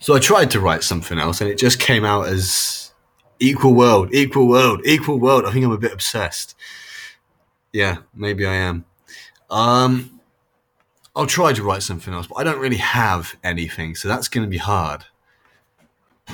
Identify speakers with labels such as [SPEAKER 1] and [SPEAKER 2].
[SPEAKER 1] So I tried to write something else, and it just came out as equal world, equal world, equal world. I think I'm a bit obsessed. Yeah, maybe I am. Um, I'll try to write something else, but I don't really have anything, so that's going to be hard.